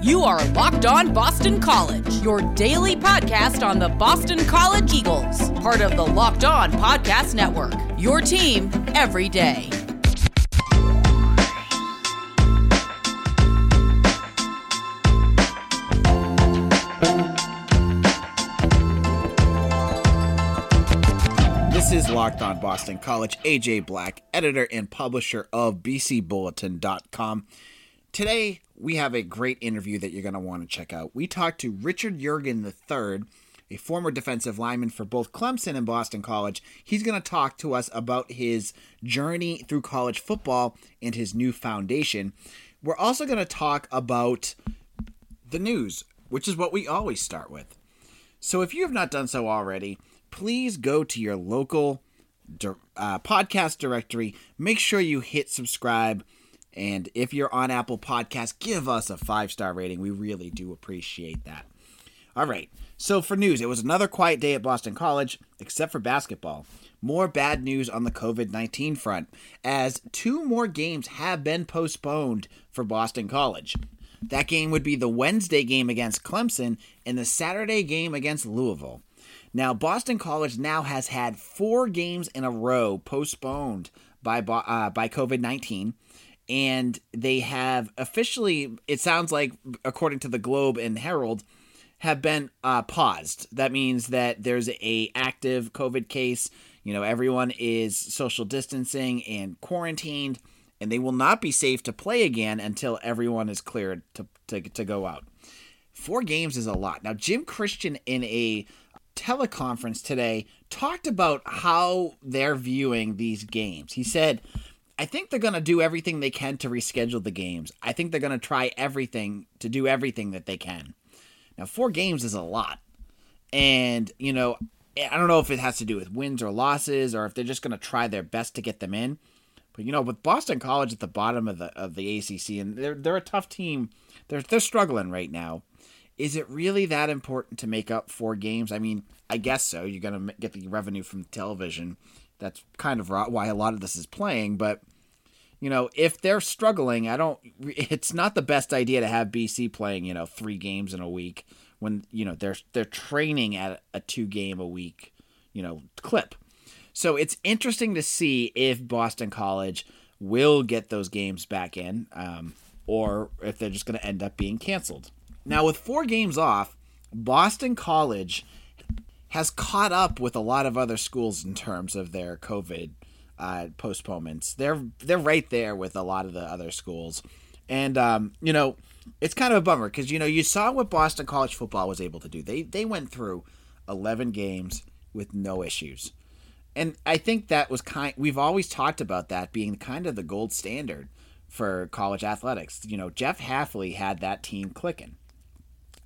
You are Locked On Boston College, your daily podcast on the Boston College Eagles, part of the Locked On Podcast Network. Your team every day. This is Locked On Boston College. AJ Black, editor and publisher of BCBulletin.com. Today, we have a great interview that you're going to want to check out. We talked to Richard Yeargin III, a former defensive lineman for both Clemson and Boston College. He's going to talk to us about his journey through college football and his new foundation. We're also going to talk about the news, which is what we always start with. So if you have not done so already, please go to your local uh, podcast directory. Make sure you hit subscribe. And if you're on Apple Podcasts, give us a five star rating. We really do appreciate that. All right. So for news, it was another quiet day at Boston College, except for basketball. More bad news on the COVID 19 front, as two more games have been postponed for Boston College. That game would be the Wednesday game against Clemson and the Saturday game against Louisville. Now, Boston College now has had four games in a row postponed by uh, by COVID nineteen, and they have officially. It sounds like, according to the Globe and Herald, have been uh, paused. That means that there's a active COVID case. You know, everyone is social distancing and quarantined and they will not be safe to play again until everyone is cleared to, to, to go out. Four games is a lot. Now, Jim Christian in a teleconference today talked about how they're viewing these games. He said, I think they're going to do everything they can to reschedule the games. I think they're going to try everything to do everything that they can. Now, four games is a lot. And, you know, eh, I don't know if it has to do with wins or losses or if they're just going to try their best to get them in. But you know, with Boston College at the bottom of the of the ACC, and they're they're a tough team. They're they're struggling right now. Is it really that important to make up four games? I mean, I guess so. You're gonna get the revenue from television. That's kind of why a lot of this is playing. But you know, if they're struggling, I don't. It's not the best idea to have BC playing you know three games in a week when you know they're they're training at a two game a week you know clip. So it's interesting to see if Boston College will get those games back in, um, or if they're just going to end up being canceled. Now, with four games off, Boston College has caught up with a lot of other schools in terms of their COVID uh, postponements. They're they're right there with a lot of the other schools, and um, you know it's kind of a bummer because you know you saw what Boston College football was able to do. They they went through eleven games with no issues and I think that was kind. We've always talked about that being kind of the gold standard for college athletics. You know, Jeff Hafley had that team clicking.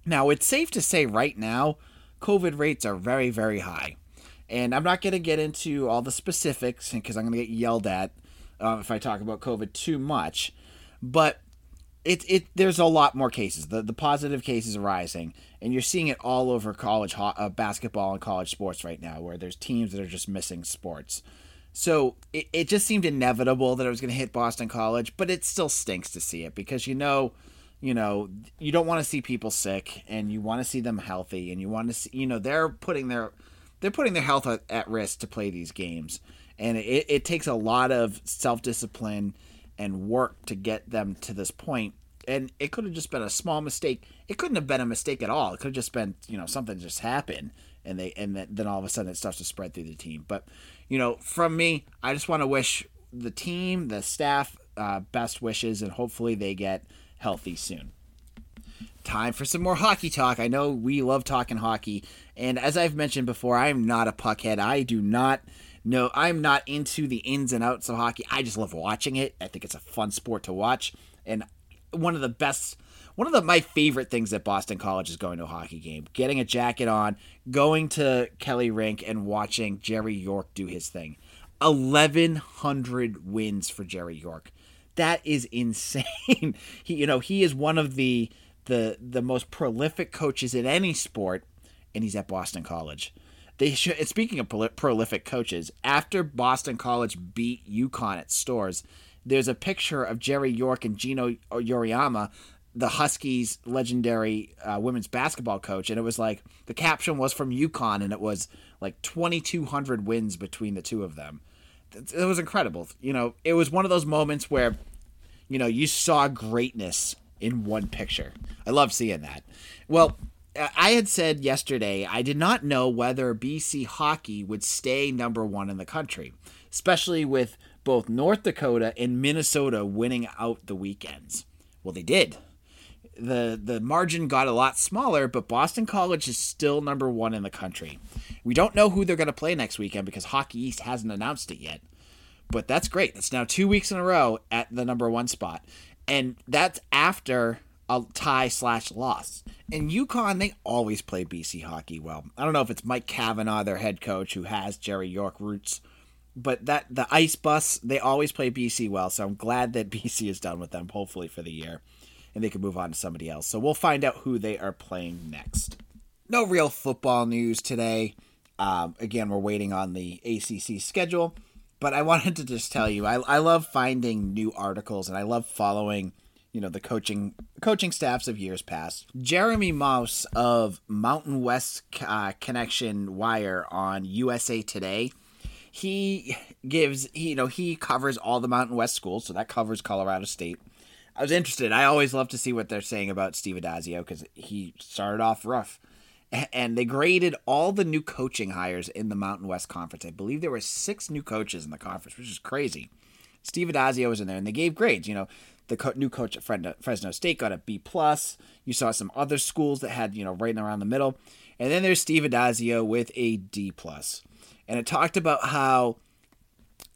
Now it's safe to say right now, COVID rates are very very high, and I'm not going to get into all the specifics because I'm going to get yelled at uh, if I talk about COVID too much. But it it there's a lot more cases. The the positive cases are rising, and you're seeing it all over college ho- uh, basketball and college sports right now, where there's teams that are just missing sports. So it, it just seemed inevitable that it was going to hit Boston College, but it still stinks to see it because you know, you know, you don't want to see people sick, and you want to see them healthy, and you want to see, you know, they're putting their they're putting their health at, risk to play these games, and it, it takes a lot of self discipline and work to get them to this. And it could have just been a small mistake. It couldn't have been a mistake at all. It could have just been, you know, something just happened, and they and then all of a sudden it starts to spread through the team. But, you know, from me, I just want to wish the team, the staff, uh, best wishes, and hopefully they get healthy soon. Time for some more hockey talk. I know we love talking hockey, and as I've mentioned before, I am not a puckhead. I do not no, I'm not into the ins and outs of hockey. I just love watching it. I think it's a fun sport to watch. And one of the best one of the my favorite things at Boston College is going to a hockey game, getting a jacket on, going to Kelley Rink and watching Jerry York do his thing. 1100 wins for Jerry York. That is insane. he you know, he is one of the the the most prolific coaches in any sport and he's at Boston College. They should. Speaking of prolific coaches, after Boston College beat UConn at Storrs, there's a picture of Jerry York and Geno Auriemma the Huskies' legendary uh, women's basketball coach, and it was like the caption was from UConn, and it was like 2,200 wins between the two of them. It was incredible. You know, it was one of those moments where, you know, you saw greatness in one picture. I love seeing that. Well, uh, I had said yesterday I did not know whether BC hockey would stay number one in the country, especially with both North Dakota and Minnesota winning out the weekends. Well, they did. The the margin got a lot smaller, but Boston College is still number one in the country. We don't know who they're going to play next weekend because Hockey East hasn't announced it yet. But that's great. It's now two weeks in a row at the number one spot, and that's after a tie slash loss. In UConn, they always play BC hockey well. I don't know if it's Mike Cavanaugh, their head coach, who has Jerry York roots, but that the ice bus, they always play BC well. So I'm glad that BC is done with them, hopefully for the year, and they can move on to somebody else. So we'll find out who they are playing next. No real football news today. Um, again, we're waiting on the ACC schedule, but I wanted to just tell you, I, I love finding new articles and I love following you know the coaching coaching staffs of years past. Jeremy Mouse of Mountain West uh, Connection Wire on USA Today. He gives he, you know he covers all the Mountain West schools, so that covers Colorado State. I was interested. I always love to see what they're saying about Steve Addazio because he started off rough. And they graded all the new coaching hires in the Mountain West Conference. I believe there were six new coaches in the conference, which is crazy. Steve Addazio was in there, and they gave grades. You know, the co- new coach at Fresno State got a B plus. You saw some other schools that had you know right around the middle, and then there's Steve Addazio with a D plus, and it talked about how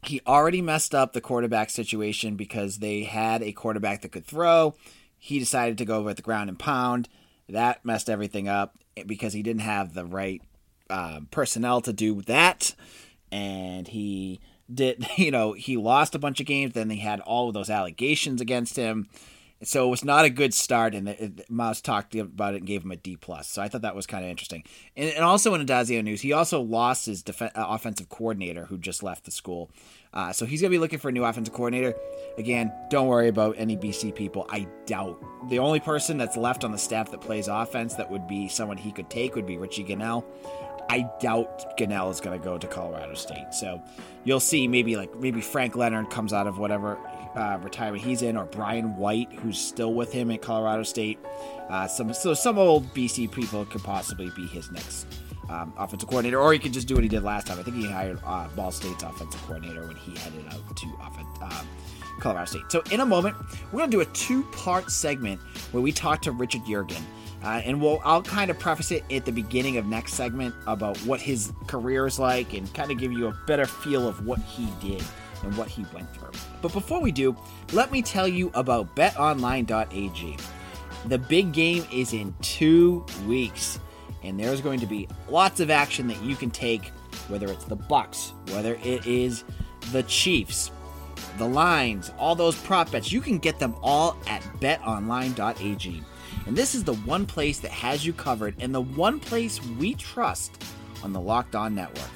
he already messed up the quarterback situation because they had a quarterback that could throw. He decided to go with the ground and pound. That messed everything up because he didn't have the right uh, personnel to do that, and he did you know he lost a bunch of games then they had all of those allegations against him so it was not a good start and it, Mouse talked about it and gave him a D plus. So I thought that was kind of interesting. And, and also in Addazio news he also lost his def- uh, offensive coordinator who just left the school. Uh, so he's gonna be looking for a new offensive coordinator. Again don't worry about any BC people I doubt. The only person that's left on the staff that plays offense that would be someone he could take would be Richie Gunnell I doubt Gunnell is going to go to Colorado State. So you'll see maybe like maybe Frank Leonard comes out of whatever uh, retirement he's in, or Brian White, who's still with him at Colorado State. Uh, some so some old BC people could possibly be his next um, offensive coordinator, or he could just do what he did last time. I think he hired uh, Ball State's offensive coordinator when he headed out to offense, um, Colorado State. So in a moment, we're going to do a two-part segment where we talk to Richard Yeargin. Uh, and we'll I'll kind of preface it at the beginning of next segment about what his career is like and kind of give you a better feel of what he did and what he went through. But before we do, let me tell you about betonline.ag. The big game is in 2 weeks and there's going to be lots of action that you can take whether it's the Bucks, whether it is the Chiefs, the lines, all those prop bets, you can get them all at betonline.ag. And this is the one place that has you covered and the one place we trust on the Locked On Network.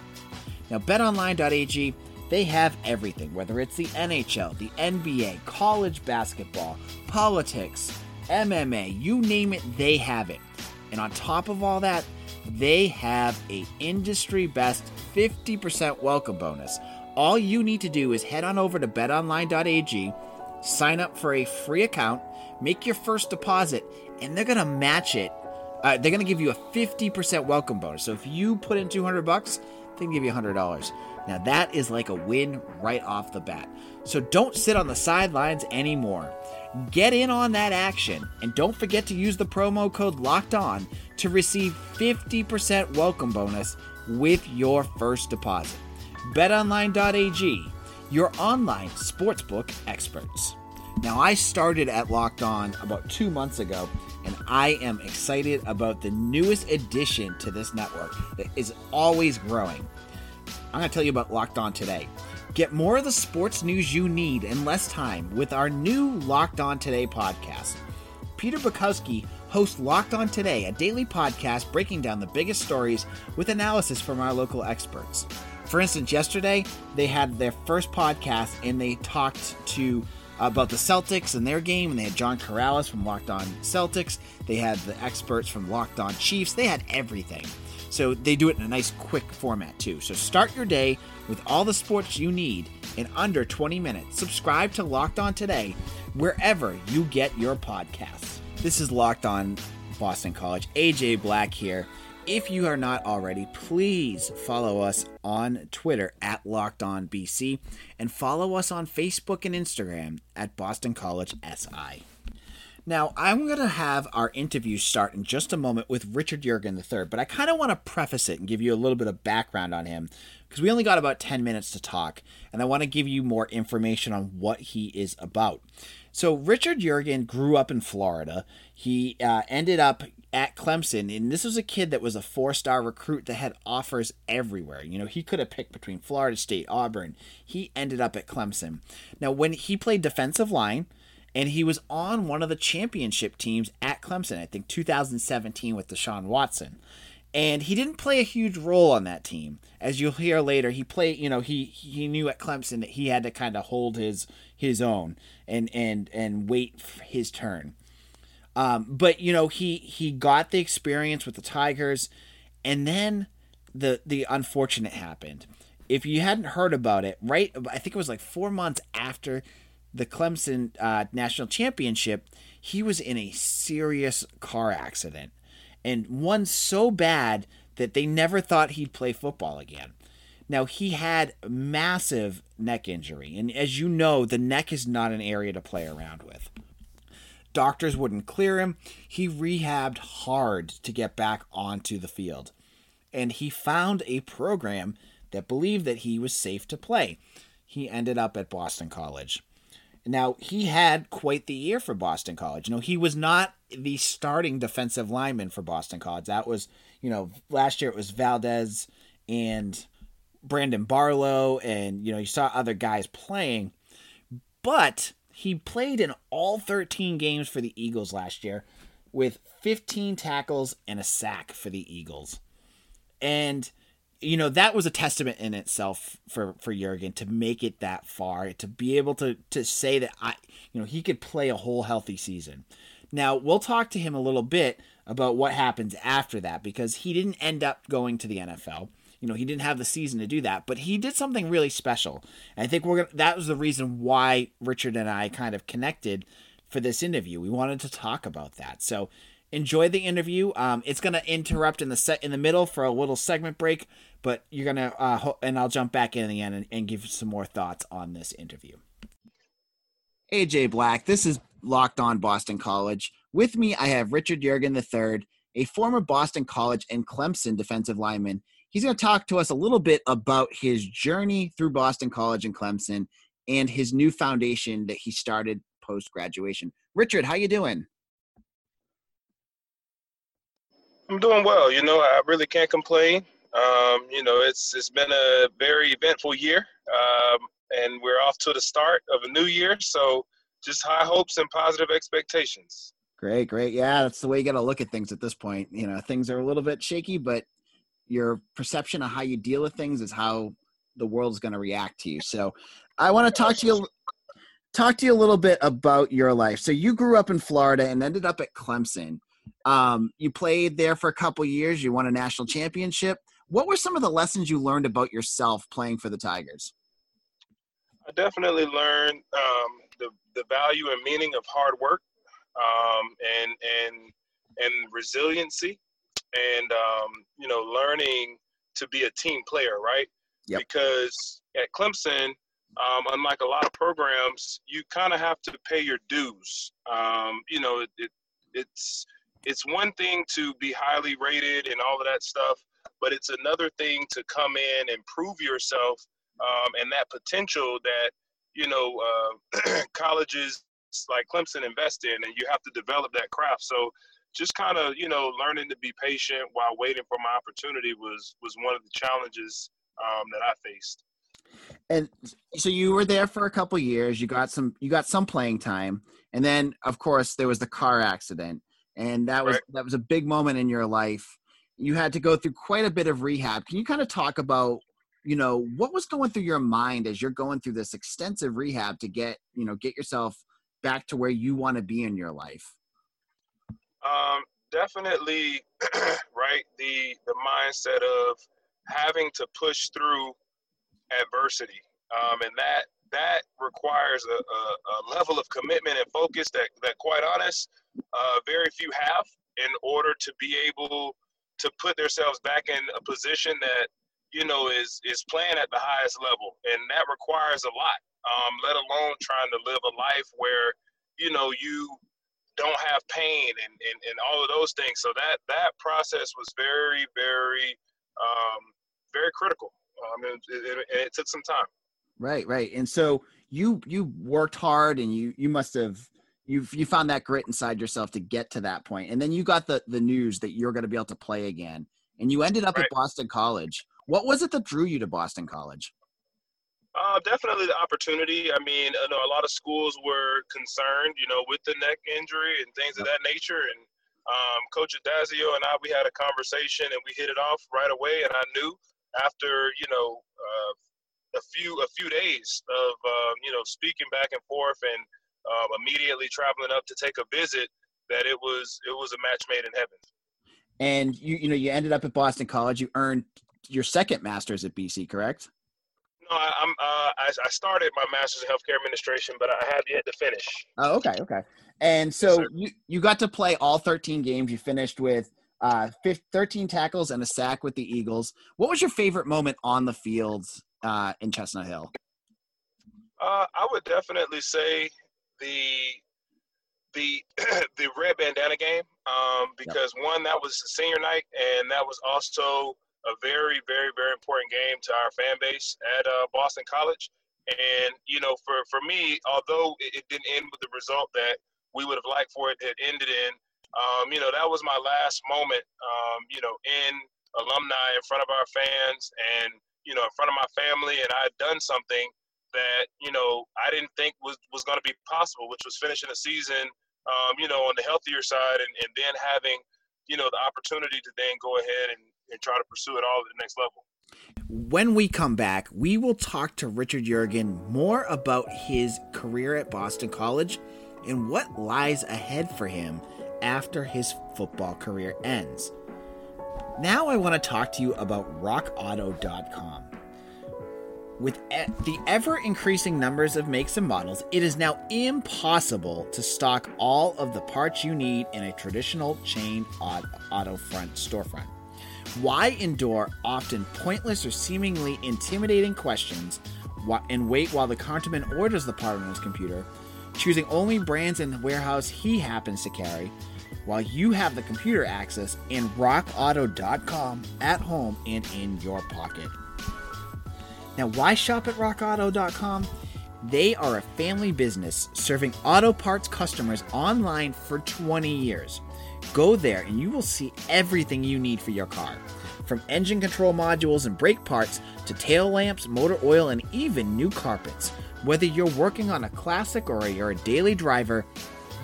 Now, betonline.ag, they have everything, whether it's the NHL, the NBA, college basketball, politics, MMA, you name it, they have it. And on top of all that, they have a industry best 50% welcome bonus. All you need to do is head on over to betonline.ag, sign up for a free account, make your first deposit, and they're gonna match it. Uh, they're gonna give you a 50% welcome bonus. So if you put in 200 bucks, they can give you $100. Now that is like a win right off the bat. So don't sit on the sidelines anymore. Get in on that action and don't forget to use the promo code locked on to receive 50% welcome bonus with your first deposit. BetOnline.ag, your online sportsbook experts. Now, I started at Locked On about two months ago, and I am excited about the newest addition to this network that is always growing. I'm going to tell you about Locked On today. Get more of the sports news you need in less time with our new Locked On Today podcast. Peter Bukowski hosts Locked On Today, a daily podcast breaking down the biggest stories with analysis from our local experts. For instance, yesterday they had their first podcast and they talked to about the Celtics and their game, and they had John Karalis from Locked On Celtics. They had the experts from Locked On Chiefs. They had everything. So they do it in a nice, quick format too. So start your day with all the sports you need in under 20 minutes. Subscribe to Locked On today, wherever you get your podcasts. This is Locked On Boston College. AJ Black here. If you are not already, please follow us on Twitter at Locked On BC and follow us on Facebook and Instagram at Boston College SI. Now, I'm going to have our interview start in just a moment with Richard Yeargin III, but I kind of want to preface it and give you a little bit of background on him because we only got about 10 minutes to talk, and I want to give you more information on what he is about. So, Richard Yeargin grew up in Florida. He uh, ended up at Clemson, and this was a kid that was a four star recruit that had offers everywhere. You know, he could have picked between Florida State, Auburn. He ended up at Clemson. Now, when he played defensive line, and he was on one of the championship teams at Clemson, I think 2017 with Deshaun Watson. And he didn't play a huge role on that team. As you'll hear later, he played, you know, he he knew at Clemson that he had to kind of hold his his own and and and wait his turn. Um, but you know, he he got the experience with the Tigers, and then the the unfortunate happened. If you hadn't heard about it, right? I think it was like four months after the Clemson uh, national championship, he was in a serious car accident, and one so bad that they never thought he'd play football again. Now he had massive neck injury, and as you know, the neck is not an area to play around with. Doctors wouldn't clear him. He rehabbed hard to get back onto the field. And he found a program that believed that he was safe to play. He ended up at Boston College. Now, he had quite the year for Boston College. You know, he was not the starting defensive lineman for Boston College. That was, you know, last year it was Valdez and Brandon Barlow, and, you know, you saw other guys playing. But he played in all 13 games for the Eagles last year with 15 tackles and a sack for the Eagles. And you know that was a testament in itself for for Yeargin to make it that far to be able to to say that I you know he could play a whole healthy season. Now, we'll talk to him a little bit about what happens after that because he didn't end up going to the NFL you know he didn't have the season to do that but he did something really special. And i think we're gonna that was the reason why richard and i kind of connected for this interview. We wanted to talk about that. So enjoy the interview. Um, it's gonna interrupt in the set in the middle for a little segment break but you're gonna uh, ho- and i'll jump back in the end and, and give some more thoughts on this interview. Aj black this is locked on boston college. With me i have richard yeargin iii a former boston college and clemson defensive lineman He's going to talk to us a little bit about his journey through Boston College and Clemson and his new foundation that he started post graduation. Richard, how you doing? I'm doing well. You know, I really can't complain. Um, you know, it's it's been a very eventful year, um, and we're off to the start of a new year. So, just high hopes and positive expectations. Great, great. Yeah, that's the way you got to look at things at this point. You know, things are a little bit shaky, but your perception of how you deal with things is how the world's going to react to you. So I want to talk to you talk to you a little bit about your life. So you grew up in Florida and ended up at Clemson. Um, you played there for a couple years. You won a national championship. What were some of the lessons you learned about yourself playing for the Tigers? I definitely learned um, the the value and meaning of hard work um, and and and resiliency and um, you know learning to be a team player, right? Yep. Because at Clemson, um, unlike a lot of programs, you kind of have to pay your dues. Um, you know, it, it, it's it's one thing to be highly rated and all of that stuff, but it's another thing to come in and prove yourself um, and that potential that you know uh, colleges like Clemson invest in, and you have to develop that craft. So just kind of you know learning to be patient while waiting for my opportunity was was one of the challenges um, that I faced. And so you were there for a couple years. You got some you got some playing time, and then of course there was the car accident, and that was right. that was a big moment in your life. You had to go through quite a bit of rehab. Can you kind of talk about you know, what was going through your mind as you're going through this extensive rehab to get, you know, get yourself back to where you want to be in your life? Um, definitely, right. The the mindset of having to push through adversity, um, and that that requires a, a, a, level of commitment and focus that, that quite honest, uh, very few have in order to be able to put themselves back in a position that you know is is playing at the highest level, and that requires a lot. Um, let alone trying to live a life where you know you don't have pain and, and, and all of those things. So that that process was very very um, very critical. Um, and it, it, it took some time. Right, right. And so you you worked hard and you you must have you you found that grit inside yourself to get to that point. And then you got the the news that you're going to be able to play again. And you ended up right. at Boston College. What was it that drew you to Boston College? Uh, definitely the opportunity. I mean, I know a lot of schools were concerned, you know, with the neck injury and things of that nature. And um, Coach Addazio and I, we had a conversation and we hit it off right away. And I knew after, you know, uh, a few a few days of um, you know speaking back and forth and um, immediately traveling up to take a visit that it was it was a match made in heaven. And you you know you ended up at Boston College. You earned your second master's at BC, correct? I, am uh, I, I, started my master's in healthcare administration, but I have yet to finish. Oh, okay, okay. And so yes, you you got to play all 13 games. You finished with uh, 13 tackles and a sack with the Eagles. What was your favorite moment on the field uh, in Chestnut Hill? Uh, I would definitely say the the the red bandana game um, because yep. one that was senior night and that was also a very very very important game to our fan base at uh, Boston College. And you know, for for me, although it, it, didn't end with the result that we would have liked for it to ended in, um, you know, that was my last moment. Um, you know, in alumni in front of our fans and you know, in front of my family, and I had done something that you know I didn't think was was going to be possible, which was finishing a season, um, you know, on the healthier side, and, and then having you know the opportunity to then go ahead and, and try to pursue it all at the next level. When we come back, we will talk to Richard Yeargin more about his career at Boston College and what lies ahead for him after his football career ends. Now I want to talk to you about rockauto.com. With the ever increasing numbers of makes and models, it is now impossible to stock all of the parts you need in a traditional chain auto front storefront. Why endure often pointless or seemingly intimidating questions and wait while the counterman orders the part on his computer, choosing only brands in the warehouse he happens to carry, while you have the computer access in rockauto.com at home and in your pocket. Now, why shop at rockauto.com? They are a family business serving auto parts customers online for 20 years. Go there and you will see everything you need for your car. From engine control modules and brake parts to tail lamps, motor oil, and even new carpets. Whether you're working on a classic or you're a daily driver,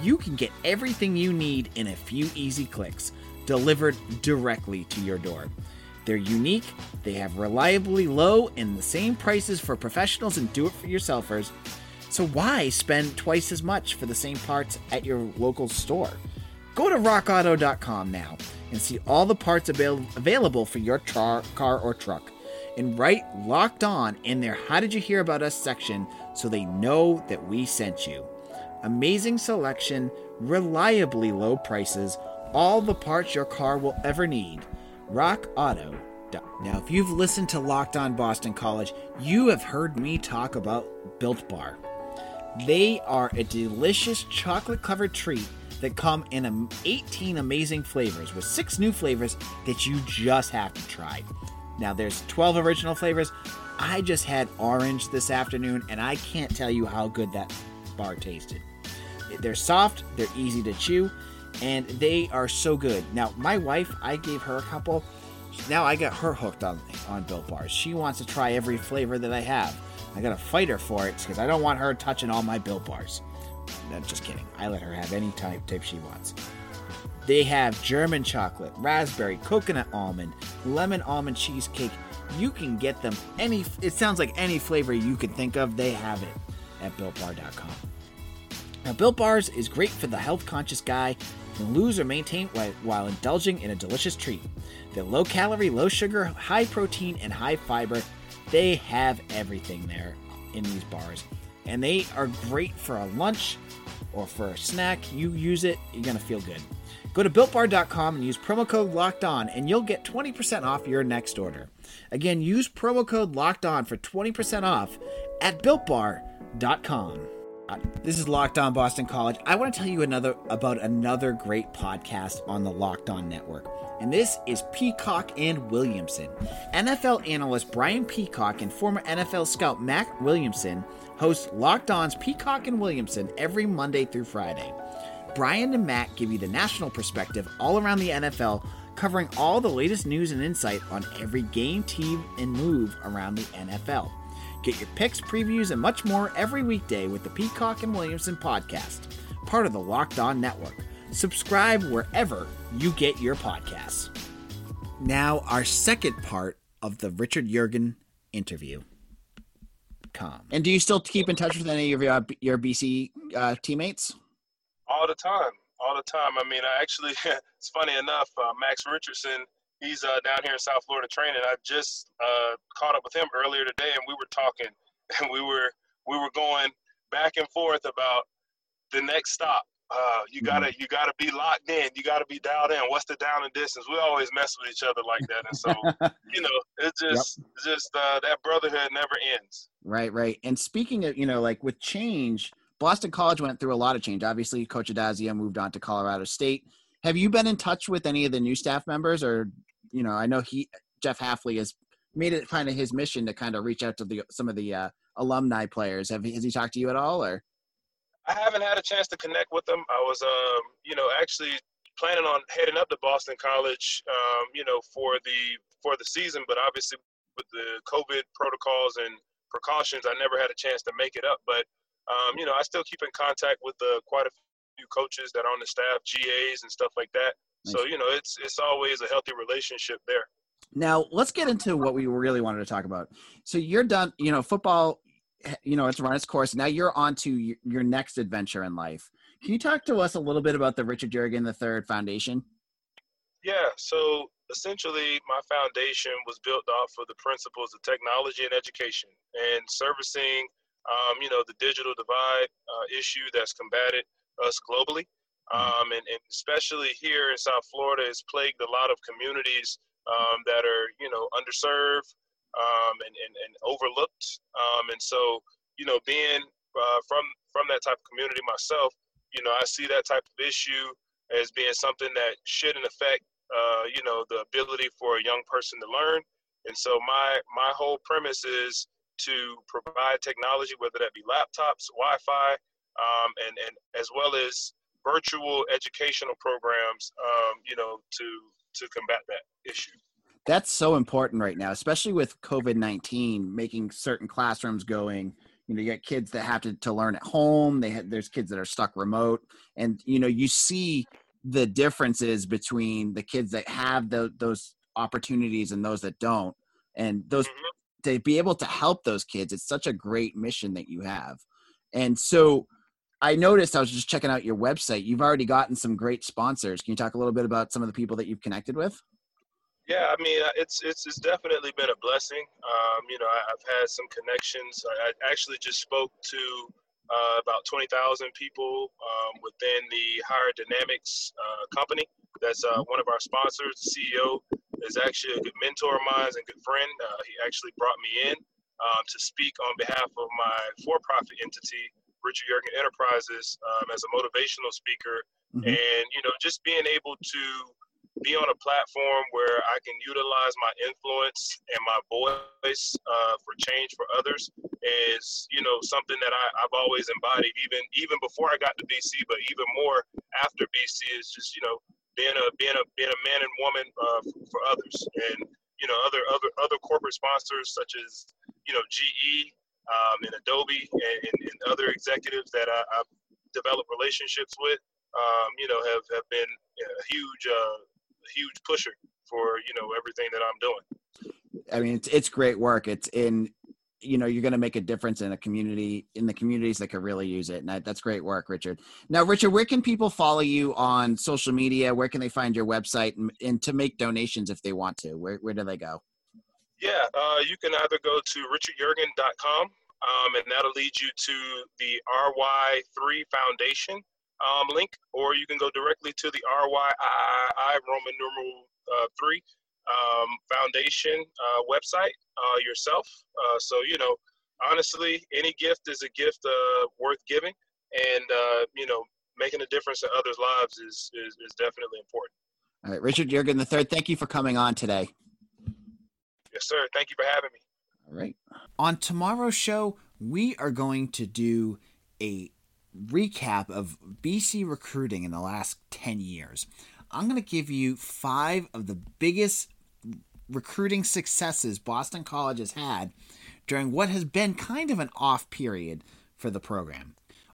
you can get everything you need in a few easy clicks, delivered directly to your door. They're unique, they have reliably low and the same prices for professionals and do it for yourselfers. So why spend twice as much for the same parts at your local store? Go to rockauto.com now and see all the parts avail- available for your car or truck. And write locked on in their How Did You Hear About Us section so they know that we sent you amazing selection, reliably low prices, all the parts your car will ever need. Rock Auto. Now, if you've listened to Locked On Boston College, you have heard me talk about Built Bar. They are a delicious chocolate covered treat that come in 18 amazing flavors with six new flavors that you just have to try. Now, there's 12 original flavors. I just had orange this afternoon, and I can't tell you how good that bar tasted. They're soft, they're easy to chew, and they are so good. Now, my wife, I gave her a couple. Now I got her hooked on on Built Bars. She wants to try every flavor that I have. I got to fight her for it because I don't want her touching all my Built Bars. No, just kidding. I let her have any type type she wants. They have German chocolate, raspberry, coconut almond, lemon almond cheesecake. You can get them any. It sounds like any flavor you can think of. They have it at BuiltBar.com. Now, Built Bars is great for the health-conscious guy lose or maintain while indulging in a delicious treat. They're low calorie, low sugar, high protein, and high fiber. They have everything there in these bars, and they are great for a lunch or for a snack. You use it, you're gonna feel good. Go to builtbar.com and use promo code locked on, and you'll get 20% off your next order. Again, use promo code locked on for 20% off at builtbar.com. This is Locked On Boston College. I want to tell you another about another great podcast on the Locked On Network. And this is Peacock and Williamson. NFL analyst Brian Peacock and former NFL scout Matt Williamson host Locked On's Peacock and Williamson every Monday through Friday. Brian and Matt give you the national perspective all around the NFL, covering all the latest news and insight on every game, team, and move around the NFL. Get your picks, previews, and much more every weekday with the Peacock and Williamson podcast, part of the Locked On Network. Subscribe wherever you get your podcasts. Now, our second part of the Richard Yeargin interview. Com. And do you still keep in touch with any of your, your BC uh, teammates? All the time. All the time. I mean, I actually, it's funny enough, uh, Max Richardson he's uh, down here in South Florida training. I just uh, caught up with him earlier today, and we were talking, and we were we were going back and forth about the next stop. Uh, you mm-hmm. gotta you gotta be locked in. You gotta be dialed in. What's the down and distance? We always mess with each other like that, and so you know it's just yep. just uh, that brotherhood never ends. Right, right. And speaking of you know like with change, Boston College went through a lot of change. Obviously, Coach Addazio moved on to Colorado State. Have you been in touch with any of the new staff members, or you know, I know he Jeff Hafley has made it kind of his mission to kind of reach out to the some of the uh, alumni players. Have has he talked to you at all, or? I haven't had a chance to connect with them. I was, um, you know, actually planning on heading up to Boston College, um, you know, for the for the season, but obviously with the COVID protocols and precautions, I never had a chance to make it up. But um, you know, I still keep in contact with uh, quite a few coaches that are on the staff, GAs and stuff like that. So you know, it's it's always a healthy relationship there. Now let's get into what we really wanted to talk about. So you're done. You know, football. You know, it's run its course. Now you're on to your next adventure in life. Can you talk to us a little bit about the Richard Yeargin III Foundation? Yeah. So essentially, my foundation was built off of the principles of technology and education and servicing, um, you know, the digital divide uh, issue that's combated us globally. Mm-hmm. Um, and, and, especially here in South Florida, it's plagued a lot of communities um, that are, you know, underserved um, and, and, and, overlooked. Um, and so, you know, being uh, from from that type of community myself, you know, I see that type of issue as being something that shouldn't affect, uh, you know, the ability for a young person to learn. And so my my whole premise is to provide technology, whether that be laptops, Wi-Fi, um, and and as well as virtual educational programs, um, you know, to to combat that issue. That's so important right now, especially with COVID nineteen, making certain classrooms going. You know, you get kids that have to, to learn at home. They have, there's kids that are stuck remote, and you know, you see the differences between the kids that have the, those opportunities and those that don't. And those mm-hmm. to be able to help those kids, it's such a great mission that you have. And so, I noticed I was just checking out your website. You've already gotten some great sponsors. Can you talk a little bit about some of the people that you've connected with? Yeah, I mean, uh, it's it's it's definitely been a blessing. Um, you know, I've had some connections. I actually just spoke to uh, about twenty thousand people um, within the Hire Dynamics uh, company. That's uh, one of our sponsors. The CEO is actually a good mentor of mine and good friend. Uh, he actually brought me in um, to speak on behalf of my for-profit entity Richard Yeargin Enterprises um, as a motivational speaker, mm-hmm. and you know, just being able to be on a platform where I can utilize my influence and my voice uh, for change for others is, you know, something that I, have always embodied, even even before I got to BC, but even more after BC is just, you know, being a being a being a man and woman uh, for, for others, and you know, other other other corporate sponsors such as, you know, GE um, and Adobe and, and, and, other executives that I, have developed relationships with, um, you know, have, have been a huge, uh, huge pusher for, you know, everything that I'm doing. I mean, it's it's great work. It's in you know you're going to make a difference in a community in the communities that could really use it. And that, that's great work richard. Now richard where can people follow you on social media? Where can they find your website and, and to make donations if they want to? Where, where do they go yeah uh, you can either go to richardyeargin.com um, and that'll lead you to the ry3 foundation um, link or you can go directly to the ryi roman numeral uh, 3 um, foundation uh, website uh, yourself. Uh, so you know, honestly, any gift is a gift uh, worth giving, and you know, making a difference in others' lives is, is is definitely important. All right, Richard the third. Thank you for coming on today. Yes, sir. Thank you for having me. All right. On tomorrow's show, we are going to do a recap of BC recruiting in the last 10 years. I'm going to give you five of the biggest recruiting successes Boston College has had during what has been kind of an off period for the program.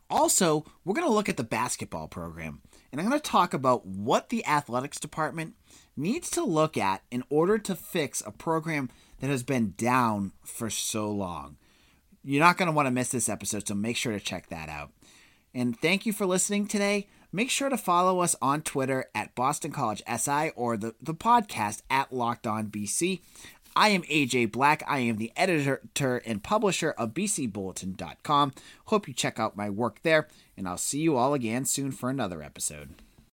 Also, we're going to look at the basketball program, and I'm going to talk about what the athletics department needs to look at in order to fix a program that has been down for so long. You're not going to want to miss this episode, so make sure to check that out. And thank you for listening today. Make sure to follow us on Twitter at Boston College SI or the, the podcast at Locked On BC. I am AJ Black. I am the editor and publisher of BCBulletin.com. Hope you check out my work there, and I'll see you all again soon for another episode.